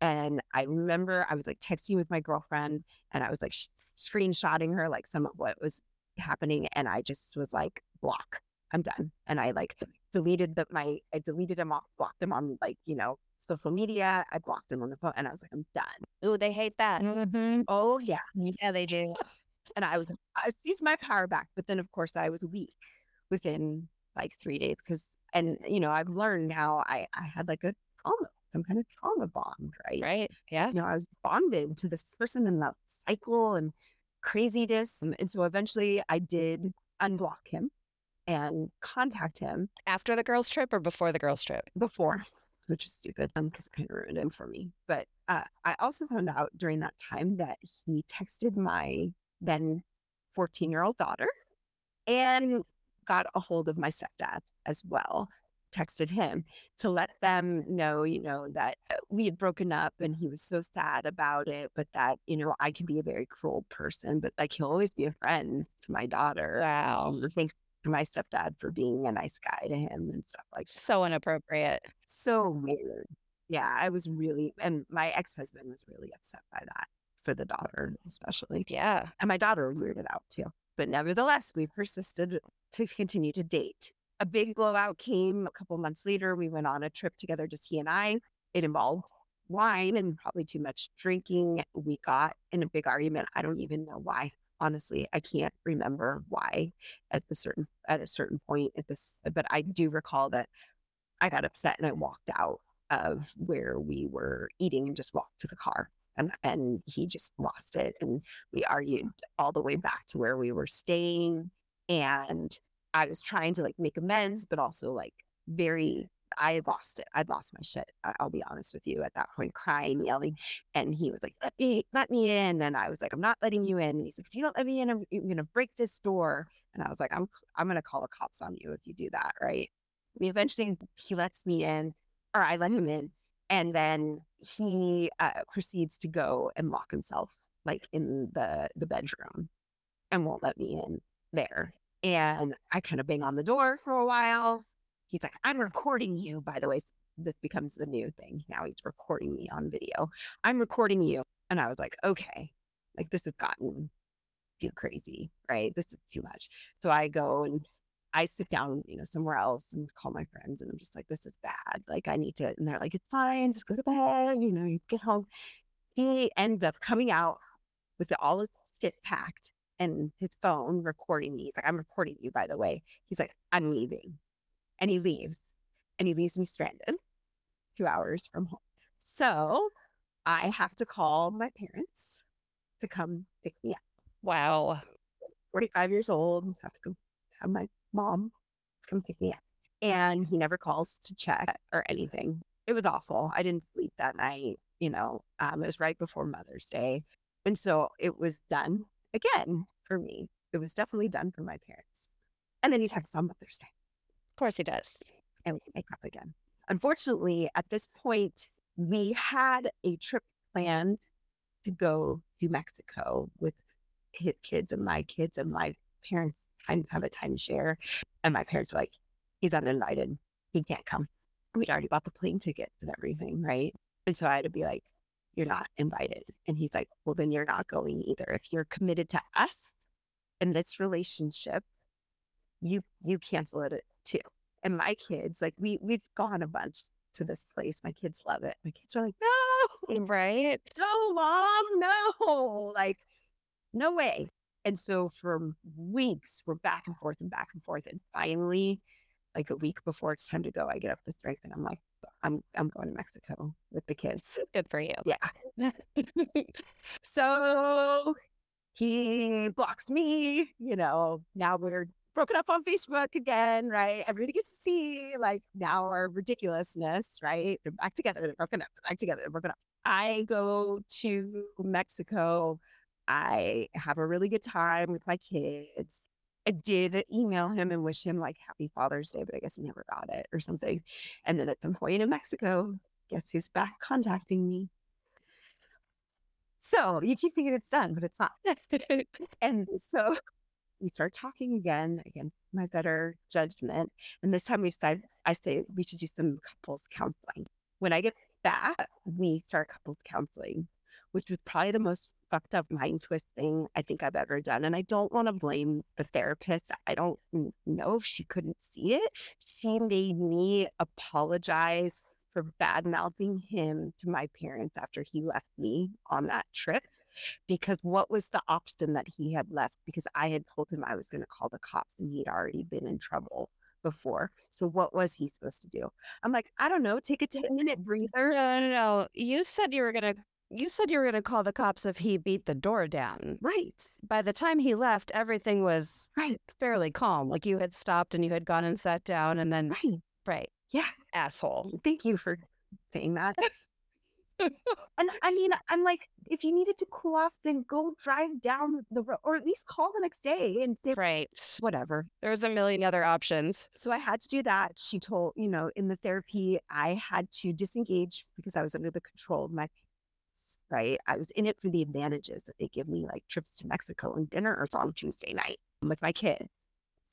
And I remember I was like texting with my girlfriend and I was like sh- screenshotting her like some of what was happening. And I just was like, block, I'm done. And I like deleted the, my, I deleted him off, blocked him on like, you know, social media. I blocked him on the phone and I was like, I'm done. Oh, they hate that. Mm-hmm. Oh, yeah. Yeah, they do. <laughs> And I was, I seized my power back. But then, of course, I was weak within like three days because And, you know, I've learned now I, I had like a trauma, some kind of trauma bond, right? Right. Yeah. You know, I was bonded to this person in that cycle and craziness. And, and so eventually I did unblock him and contact him After the girls' trip or before the girls' trip? before, which is stupid because it kind of ruined him for me. But uh, I also found out during that time that he texted my then 14 year old daughter and got a hold of my stepdad as well. Texted him to let them know, you know, that uh, we had broken up and he was so sad about it, but that, you know, I can be a very cruel person, but like he'll always be a friend to my daughter. Wow. Um, thanks to my stepdad for being a nice guy to him and stuff like that So inappropriate. so weird. Yeah, I was really, and my ex husband was really upset by that for the daughter, especially. Yeah. And my daughter weirded out too. But nevertheless, we persisted to continue to date. A big blowout came a couple months later. We went on a trip together, just he and I. It involved wine and probably too much drinking. We got in a big argument. I don't even know why. Honestly, I can't remember why at the certain at a certain point at this, but I do recall that I got upset and I walked out of where we were eating and just walked to the car. And, and he just lost it. And we argued all the way back to where we were staying. And I was trying to like make amends, but also like very, I lost it. I'd lost my shit. I- I'll be honest with you at that point, crying, yelling. And he was like, let me, let me in. And I was like, I'm not letting you in. And he's like, if you don't let me in, I'm, I'm going to break this door. And I was like, I'm, I'm going to call the cops on you if you do that. Right. We eventually, he lets me in or I let him in. And then he uh, proceeds to go and lock himself like in the the bedroom and won't let me in there. And I kind of bang on the door for a while. He's like, I'm recording you, by the way. This becomes the new thing. Now he's recording me on video. I'm recording you. And I was like, okay, like this has gotten too crazy, right? This is too much. So I go and I sit down, you know, somewhere else and call my friends and I'm just like, this is bad. Like I need to, and they're like, it's fine, just go to bed, you know, you get home. He ends up coming out with all his shit packed and his phone recording me. He's like, I'm recording you, by the way. He's like, I'm leaving. And he leaves and he leaves me stranded two hours from home. So I have to call my parents to come pick me up. Wow. 45 years old, have to go have my mom come pick me up. And he never calls to check or anything. It was awful. I didn't sleep that night. You know, um, it was right before Mother's Day. And so it was done again for me. It was definitely done for my parents. And then he texts on Mother's Day Of course he does. and we make up again. Unfortunately, at this point, we had a trip planned to go to Mexico with his kids and my kids and my parents time have a timeshare. And my parents were like, he's uninvited. He can't come. We'd already bought the plane ticket and everything, right? And so I had to be like, you're not invited. And he's like, well, then you're not going either. If you're committed to us in this relationship, you you cancel it uh, too. And my kids, like we we've gone a bunch to this place. My kids love it. My kids are like, no, mm, Right. <laughs> no, mom, no, like, no way. And so for weeks, we're back and forth and back and forth. And finally, like a week before it's time to go, I get up the strength and I'm like, I'm I'm going to Mexico with the kids. <laughs> Good for you. Yeah. <laughs> so he blocks me, you know, now we're broken up on Facebook again, right? Everybody gets to see like now our ridiculousness, right? They're back together, they're broken up, they're back together, they're broken up. I go to Mexico. I have a really good time with my kids. I did email him and wish him like happy Father's Day, but I guess he never got it or something. And then at some point in Mexico, guess who's back contacting me? So you keep thinking it's done, but it's not. <laughs> and so we start talking again, again, my better judgment. And this time we decided, I say we should do some couples counseling. When I get back, we start couples counseling, which was probably the most fucked up mind twist thing I think I've ever done. And I don't want to blame the therapist. I don't know if she couldn't see it. She made me apologize for bad mouthing him to my parents after he left me on that trip. Because what was the option that he had left? Because I had told him I was going to call the cops and he'd already been in trouble before. So what was he supposed to do? I'm like, I don't know, take a 10 minute breather. No, no, no. You said you were gonna. You said you were gonna call the cops if he beat the door down. Right. By the time he left, everything was Right. fairly calm. Like you had stopped and you had gone and sat down, and then Right. right, Yeah. asshole. Thank you for saying that. <laughs> and I mean, I'm like, if you needed to cool off, then go drive down the road or at least call the next day and say, Right. whatever. There's a million other options. So I had to do that. She told, you know, in the therapy, I had to disengage because I was under the control of my right? I was in it for the advantages that they give me, like trips to Mexico and dinners on Tuesday night with my kid.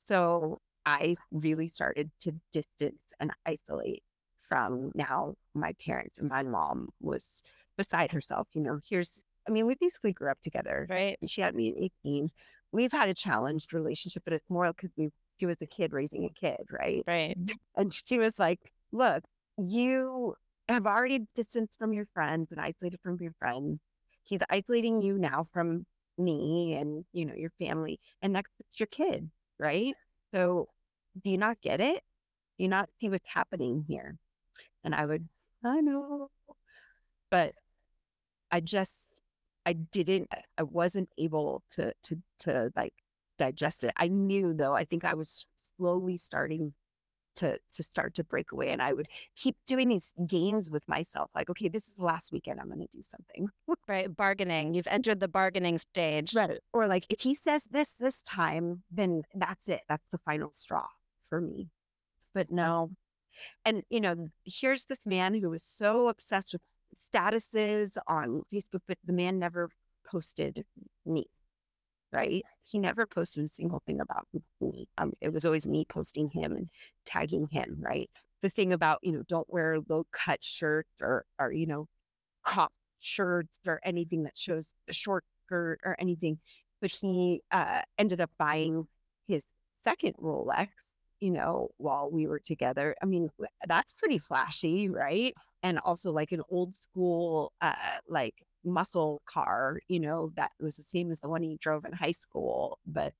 So I really started to distance and isolate from now my parents and my mom was beside herself. You know, here's, I mean, we basically grew up together. Right. She had me at 18. We've had a challenged relationship, but it's more because we she was a kid raising a kid, right? Right. And she was like, Look, you have already distanced from your friends and isolated from your friends. He's isolating you now from me and, you know, your family. And next it's your kid, right? So do you not get it? Do you not see what's happening here? And I would, I know. But I just I didn't I wasn't able to to to like digest it. I knew though, I think I was slowly starting to to start to break away and I would keep doing these games with myself like okay this is the last weekend I'm going to do something Right. Bargaining. You've entered the bargaining stage. right or like if he says this this time then that's it that's the final straw for me but no and you know here's this man who was so obsessed with statuses on Facebook but the man never posted me right? He never posted a single thing about me. Um, it was always me posting him and tagging him right? The thing about you know don't wear low cut shirts or or you know crop shirts or anything that shows a short skirt or anything but he uh, ended up buying his second rolex you know while we were together. I mean that's pretty flashy right? And also like an old school uh like muscle car you know that was the same as the one he drove in high school but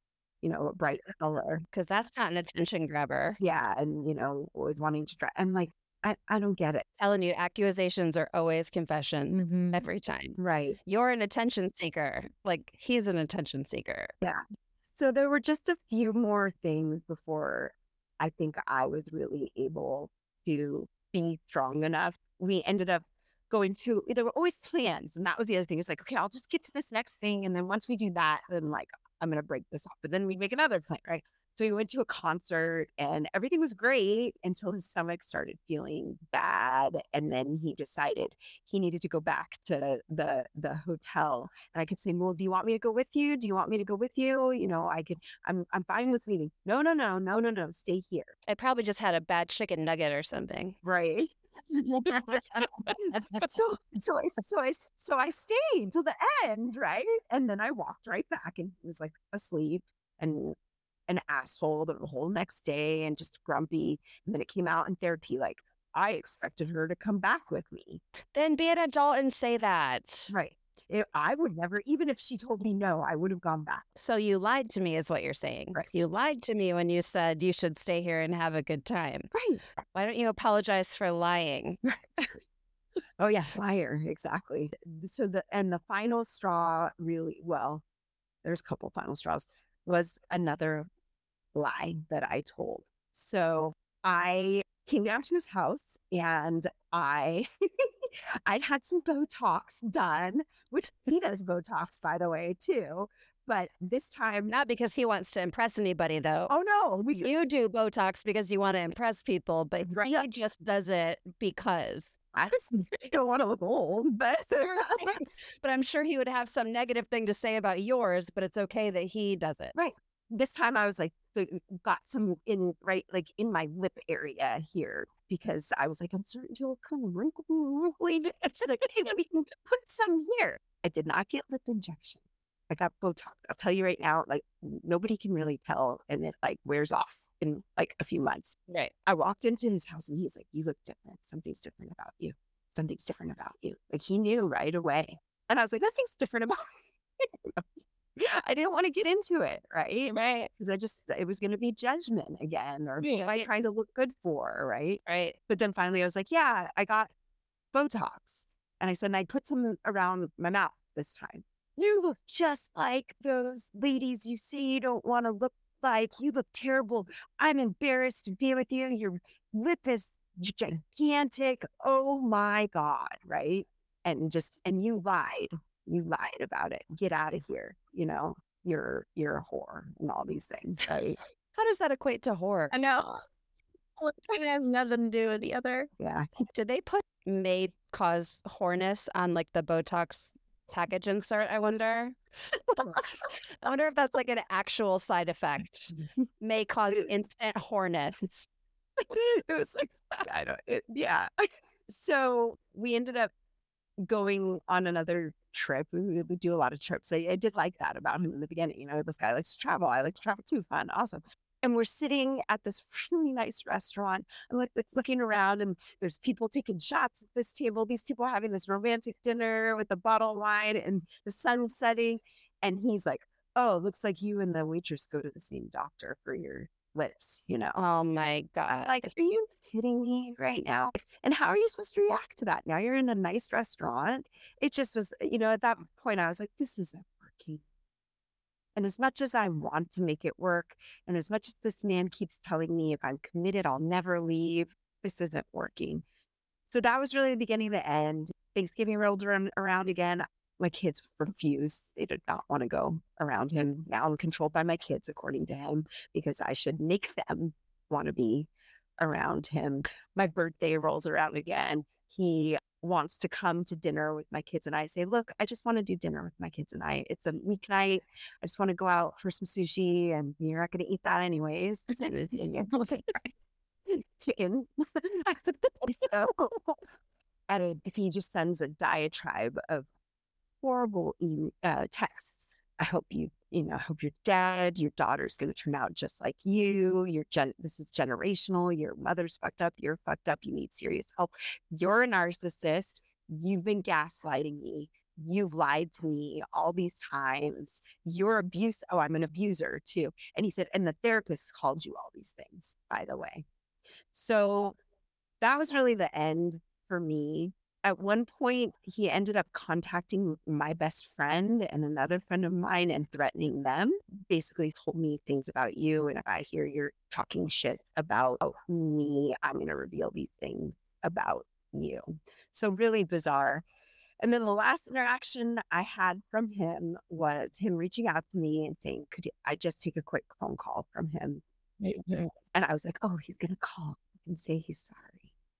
you know a bright color Because that's not an attention grabber. yeah and you know always wanting to drive i'm like i, I don't get it Telling you, accusations are always confession mm-hmm. every time. right You're an attention seeker. Like he's an attention seeker. Yeah. So there were just a few more things before I think I was really able to be strong enough. We ended up going to, there were always plans. And that was the other thing. It's like, okay, I'll just get to this next thing. And then once we do that, then like, I'm going to break this off. But then we'd make another plan, right? So we went to a concert and everything was great until his stomach started feeling bad. And then he decided he needed to go back to the the hotel. And I kept saying, Well, do you want me to go with you? Do you want me to go with you? You know, I could I'm I'm fine with leaving. No, no, no, no, no, no. Stay here. I probably just had a bad chicken nugget or something. Right. <laughs> so so I so I so I stayed till the end, right? And then I walked right back and he was like asleep and an asshole the whole next day and just grumpy. And then it came out in therapy like I expected her to come back with me. Then be an adult and say that. Right. It, I would never, even if she told me no, I would have gone back. So you lied to me, is what you're saying. Right. You lied to me when you said you should stay here and have a good time. Right. Why don't you apologize for lying? <laughs> Oh yeah, liar, exactly. So the and the final straw really well, there's a couple final straws, was another lie that I told. So I came down to his house and I <laughs> I'd had some Botox done, which he does Botox by the way too. But this time, Not because he wants to impress anybody, though. oh no, we You do Botox because you want to impress people, but Right. he just does it because. I just don't want to look old, but <laughs> <laughs> but I'm sure he would have some negative thing to say about yours, but it's okay that he does it. Right? This time I was like, got some in right, like in my lip area here because I was like, I'm look kind of wrinkly. wrinkly. She's like, hey, we can put some here. I did not get lip injection. I got Botox. I'll tell you right now, like nobody can really tell, and it like wears off in like a few months. Right. I walked into his house and he's like, You look different. Something's different about you. Something's different about you. Like he knew right away. And I was like, Nothing's different about <laughs> me. <laughs> I didn't want to get into it, right? Right. Because I just, it was going to be judgment again, or Yeah. am I trying to look good for, right? Right. But then finally I was like, yeah, I got Botox. And I said, and I put some around my mouth this time. You look just like those ladies you say you don't want to look like. You look terrible. I'm embarrassed to be with you. Your lip is mm. gigantic. Oh my God. Right. And just, and you lied. You lied about it. Get out of here. You know, you're, you're a whore and all these things. Right. <laughs> How does that equate to whore? I know. <laughs> It has nothing to do with the other. Yeah. Did they put may cause whoreness on like the Botox package insert? I wonder. <laughs> I wonder if that's like an actual side effect. May cause instant whoreness. it was like I don't it, yeah. So we ended up going on another trip. We would do a lot of trips. I, I did like that about him in the beginning. You know, this guy likes to travel. I like to travel too. Fun, awesome. And we're sitting at this <laughs> really nice restaurant. I'm like looking around, and there's people taking shots at this table. These people are having this romantic dinner with a bottle of wine, and the sun setting. And he's like, "Oh, looks like you and the waitress go to the same doctor for your lips." You know, Oh my god! like, are you kidding me right now? And how are you supposed to react to that? Now you're in a nice restaurant. It just was, eh, you know, at that point, I was like, this isn't working. And as much as I want to make it work, and as much as this man keeps telling me if I'm committed, I'll never leave, this isn't working. So that was really the beginning of the end. Thanksgiving rolled around, around again. My kids refused. They did not want to go around him. Now I'm controlled by my kids, according to him, because I should make them want to be around him. My birthday rolls around again. He wants to come to dinner with my kids, and I say, Look, I just want to do dinner with my kids and I. It's a weeknight. I just want to go out for some sushi, and you're not going to eat that anyways. <laughs> <laughs> Chicken. <laughs> so, and he just sends a diatribe of horrible uh, texts. I hope you, you know, I hope you're dead. Your daughter's going to turn out just like you. You're gen- this is generational. Your mother's fucked up. You're fucked up. You need serious help. You're a narcissist. You've been gaslighting me. You've lied to me all these times. You're abuse. Oh, I'm an abuser too. And he said, and the therapist called you all these things, by the way. So that was really the end for me at one point he ended up contacting my best friend and another friend of mine and threatening them basically told me things about you and if i hear you're talking shit about me. I'm going to reveal these things about you. So really bizarre. And then the last interaction i had from him was him reaching out to me and saying could i just take a quick phone call from him? And i was like oh he's going to call and say he's sorry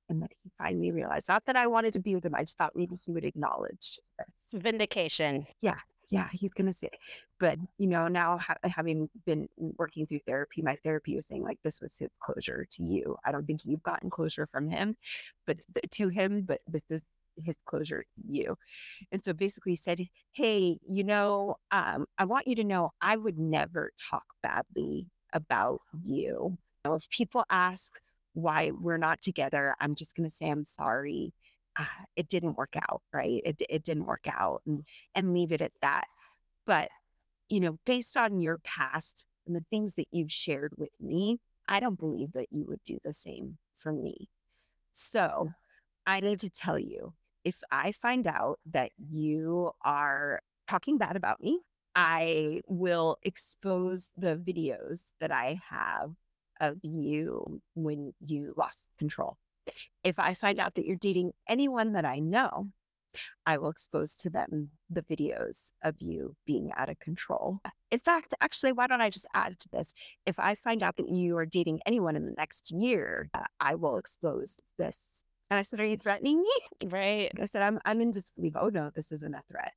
and that he finally realized not that I wanted to be with him. I just thought maybe he would acknowledge this. Vindication. Yeah, yeah, he's gonna say. it. But you know, now ha- having been working through therapy, my therapy was saying like this was his closure to you. I don't think you've gotten closure from him, but to him, but this is his closure to you. And so basically he said, Hey, you know, um, I want you to know I would never talk badly about you. You know, if people ask why we're not together, I'm just going to say I'm sorry. Uh, it didn't work out, right? It, it didn't work out and, and leave it at that. But, you know, based on your past and the things that you've shared with me, I don't believe that you would do the same for me. So I need to tell you if I find out that you are talking bad about me, I will expose the videos that I have of you when you lost control. If I find out that you're dating anyone that I know, I will expose to them the videos of you being out of control. In fact, actually, why don't I just add to this? If I find out that you are dating anyone in the next year, uh, I will expose this. And I said, Are you threatening me? <laughs> Right. I said, I'm, I'm in disbelief. Oh, no, this isn't a threat.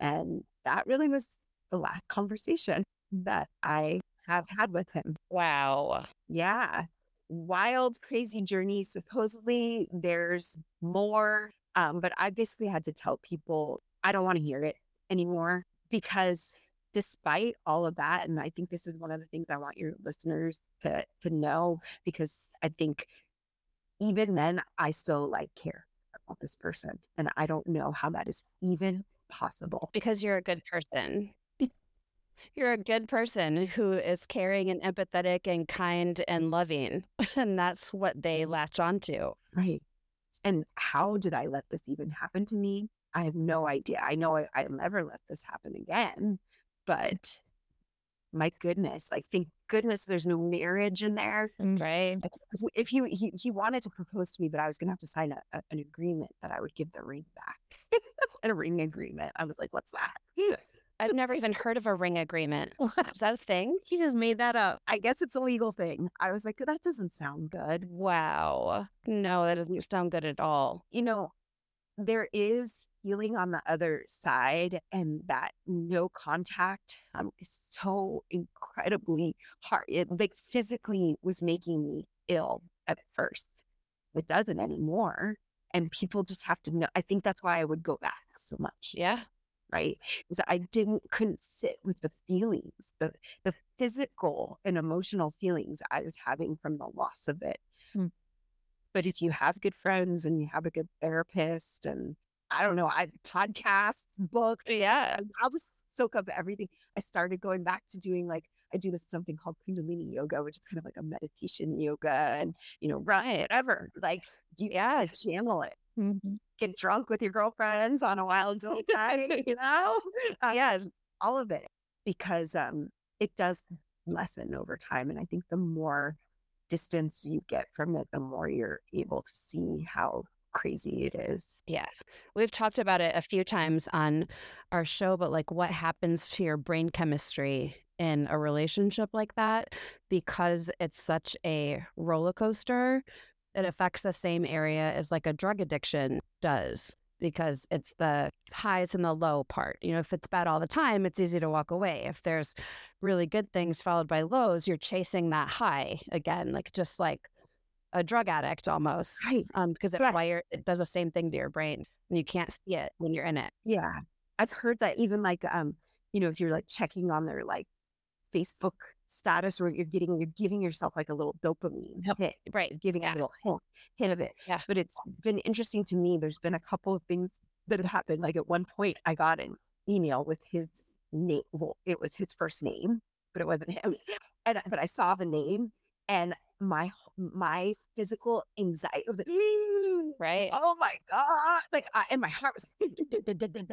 And that really was the last conversation that I have had with him. Wow. Yeah. Wild, crazy journey. Supposedly there's more. Um, but I basically had to tell people I don't want to hear it anymore because despite all of that, and I think this is one of the things I want your listeners to to know, because I think even then I still like care about this person. And I don't know how that is even possible. Because you're a good person. You're a good person who is caring and empathetic and kind and loving. <laughs> And that's what they mm-hmm. latch onto. Right. And how did I let this even happen to me? I have no idea. I know I, I'll never let this happen again, mm. but my goodness, like thank goodness there's no marriage in there. Mm, right. If, if he, he he wanted to propose to me, but I was gonna have to sign a, a- an agreement that I would give the ring back. <laughs> a ring agreement. I was like, what's that? <laughs> I've never even heard of a ring agreement. Is that a thing? He just made that up. I guess it's a legal thing. I was like, that doesn't sound good. Wow. No, that doesn't sound good at all. You know, there is healing on the other side, and that no contact um, is so incredibly hard. It like physically was making me ill at first. It doesn't anymore. And people just have to know. I think that's why I would go back so much. Yeah. Right? Is I didn't couldn't sit with the feelings, the the physical and emotional feelings I was having from the loss of it. Hmm. But if you have good friends and you have a good therapist and I don't know, I podcasts, books, Yeah. I'll just soak up everything. I started going back to doing like I do this something called Kundalini yoga, which is kind of like a meditation yoga and you know, run whatever. Like you Yeah. channel it get drunk with your girlfriends on a wild goat night, <laughs> you know? Uh, Yes. all of it because um it does lessen over time. And I think the more distance you get from it, the more you're able to see how crazy it is. Yeah. We've talked about it a few times on our show, but like what happens to your brain chemistry in a relationship like that because it's such a roller coaster. It affects the same area as like a drug addiction does because it's the highs and the low part. You know, if it's bad all the time, it's easy to walk away. If there's really good things followed by lows, you're chasing that high again, like just like a drug addict almost Right. um, because it Right. wire it does the same thing to your brain and you can't see it when you're in it. Yeah. I've heard that even like um, you know, if you're like checking on their like Facebook status or you're getting you're giving yourself like a little dopamine hit. Right. giving Yeah. a little hint, hint of it. Yeah. But it's been interesting to me. There's been a couple of things that have happened. Like at one point, I got an email with his name. Well, it was his first name, but it wasn't him. And but I saw the name, and my my physical anxiety of the mm. Right. oh my god, like I, and my heart was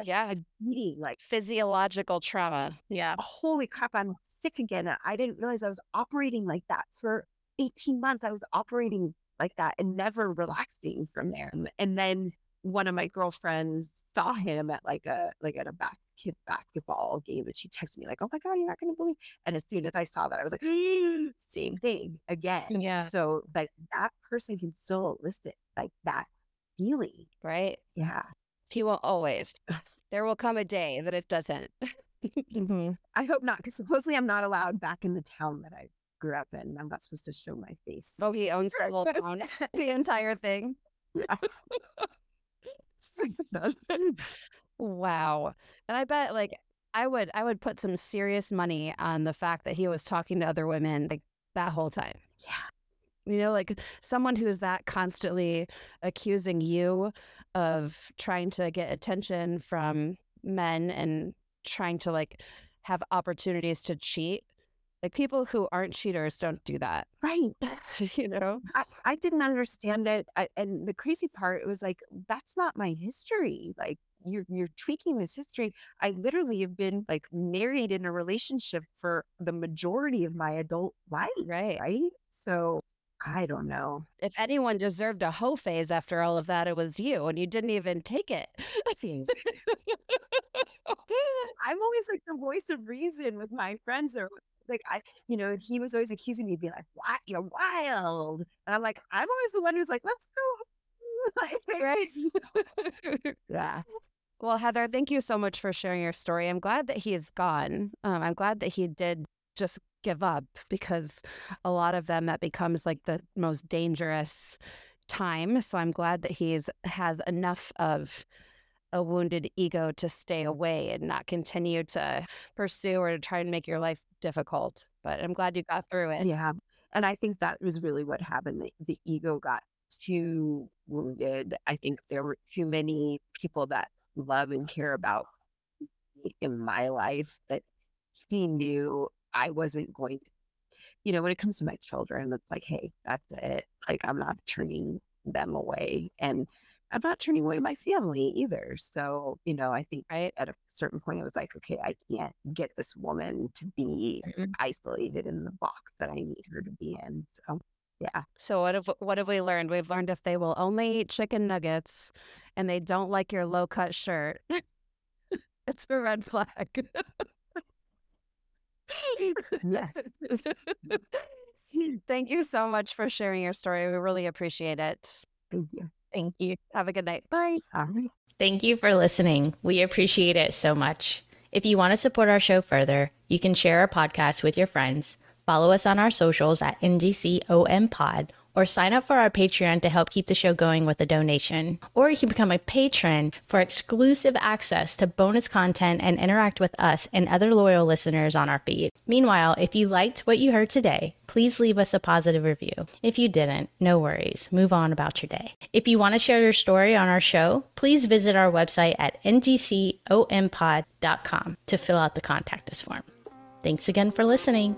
Yeah. beating like Physiological trauma. Yeah. Oh, holy crap, I'm sick again. I didn't realize I was operating like that for 18 months. I was operating like that and never relaxing from there. And then one of my girlfriends saw him at like a like at a bas- kid basketball game and she texted me like, "Oh my god, you're not going to believe." And as soon as I saw that, I was like, <gasps> "Same thing again." Yeah. So like that person can still elicit like that feeling. Right. Yeah. He will always. <laughs> There will come a day that it doesn't. <laughs> Mm-hmm. I hope not, because supposedly I'm not allowed back in the town that I grew up in. I'm not supposed to show my face. Oh, he owns the whole town, <laughs> the entire thing. Yeah. Wow. And I bet like I would I would put some serious money on the fact that he was talking to other women like that whole time. Yeah. You know, like someone who is that constantly accusing you of trying to get attention from men and trying to like have opportunities to cheat. Like people who aren't cheaters don't do that. right. <laughs> you know? I, I didn't understand it. I, and the crazy part, it was like, that's not my history. Like, you're you're tweaking this history. I literally have been like married in a relationship for the majority of my adult life. Right. Right. So I don't know. If anyone deserved a hoe phase after all of that, it was you, and you didn't even take it. <laughs> I'm always like the voice of reason with my friends or like I, you know, he was always accusing me of being like, "What? You're wild," and I'm like, I'm always the one who's like, "Let's go." <laughs> Right. <laughs> Yeah. well, Heather, thank you so much for sharing your story. I'm glad that he is gone. Um, I'm glad that he did just give up because a lot of them that becomes like the most dangerous time. So I'm glad that he's has enough of a wounded ego to stay away and not continue to pursue or to try and make your life difficult. But I'm glad you got through it. Yeah. And I think that was really what happened. The, the ego got too wounded. I think there were too many people that love and care about in my life that he knew I wasn't going to, you know, when it comes to my children, it's like, hey, that's it. Like, I'm not turning them away. And I'm not turning away my family either. So, you know, I think Right. at a certain point, I was like, okay, I can't get this woman to be Mhm. isolated in the box that I need her to be in. So, yeah. So what have what have we learned? We've learned if they will only eat chicken nuggets and they don't like your low cut shirt, <laughs> it's a red flag. Yes. <laughs> Thank you so much for sharing your story. We really appreciate it. Thank you. Thank you. Have a good night. Bye. All right. Thank you for listening. We appreciate it so much. If you want to support our show further, you can share our podcast with your friends, follow us on our socials at NGCOM Pod, or sign up for our Patreon to help keep the show going with a donation. Or you can become a patron for exclusive access to bonus content and interact with us and other loyal listeners on our feed. Meanwhile, if you liked what you heard today, please leave us a positive review. If you didn't, no worries. Move on about your day. If you want to share your story on our show, please visit our website at ngcompod.com to fill out the contact us form. Thanks again for listening.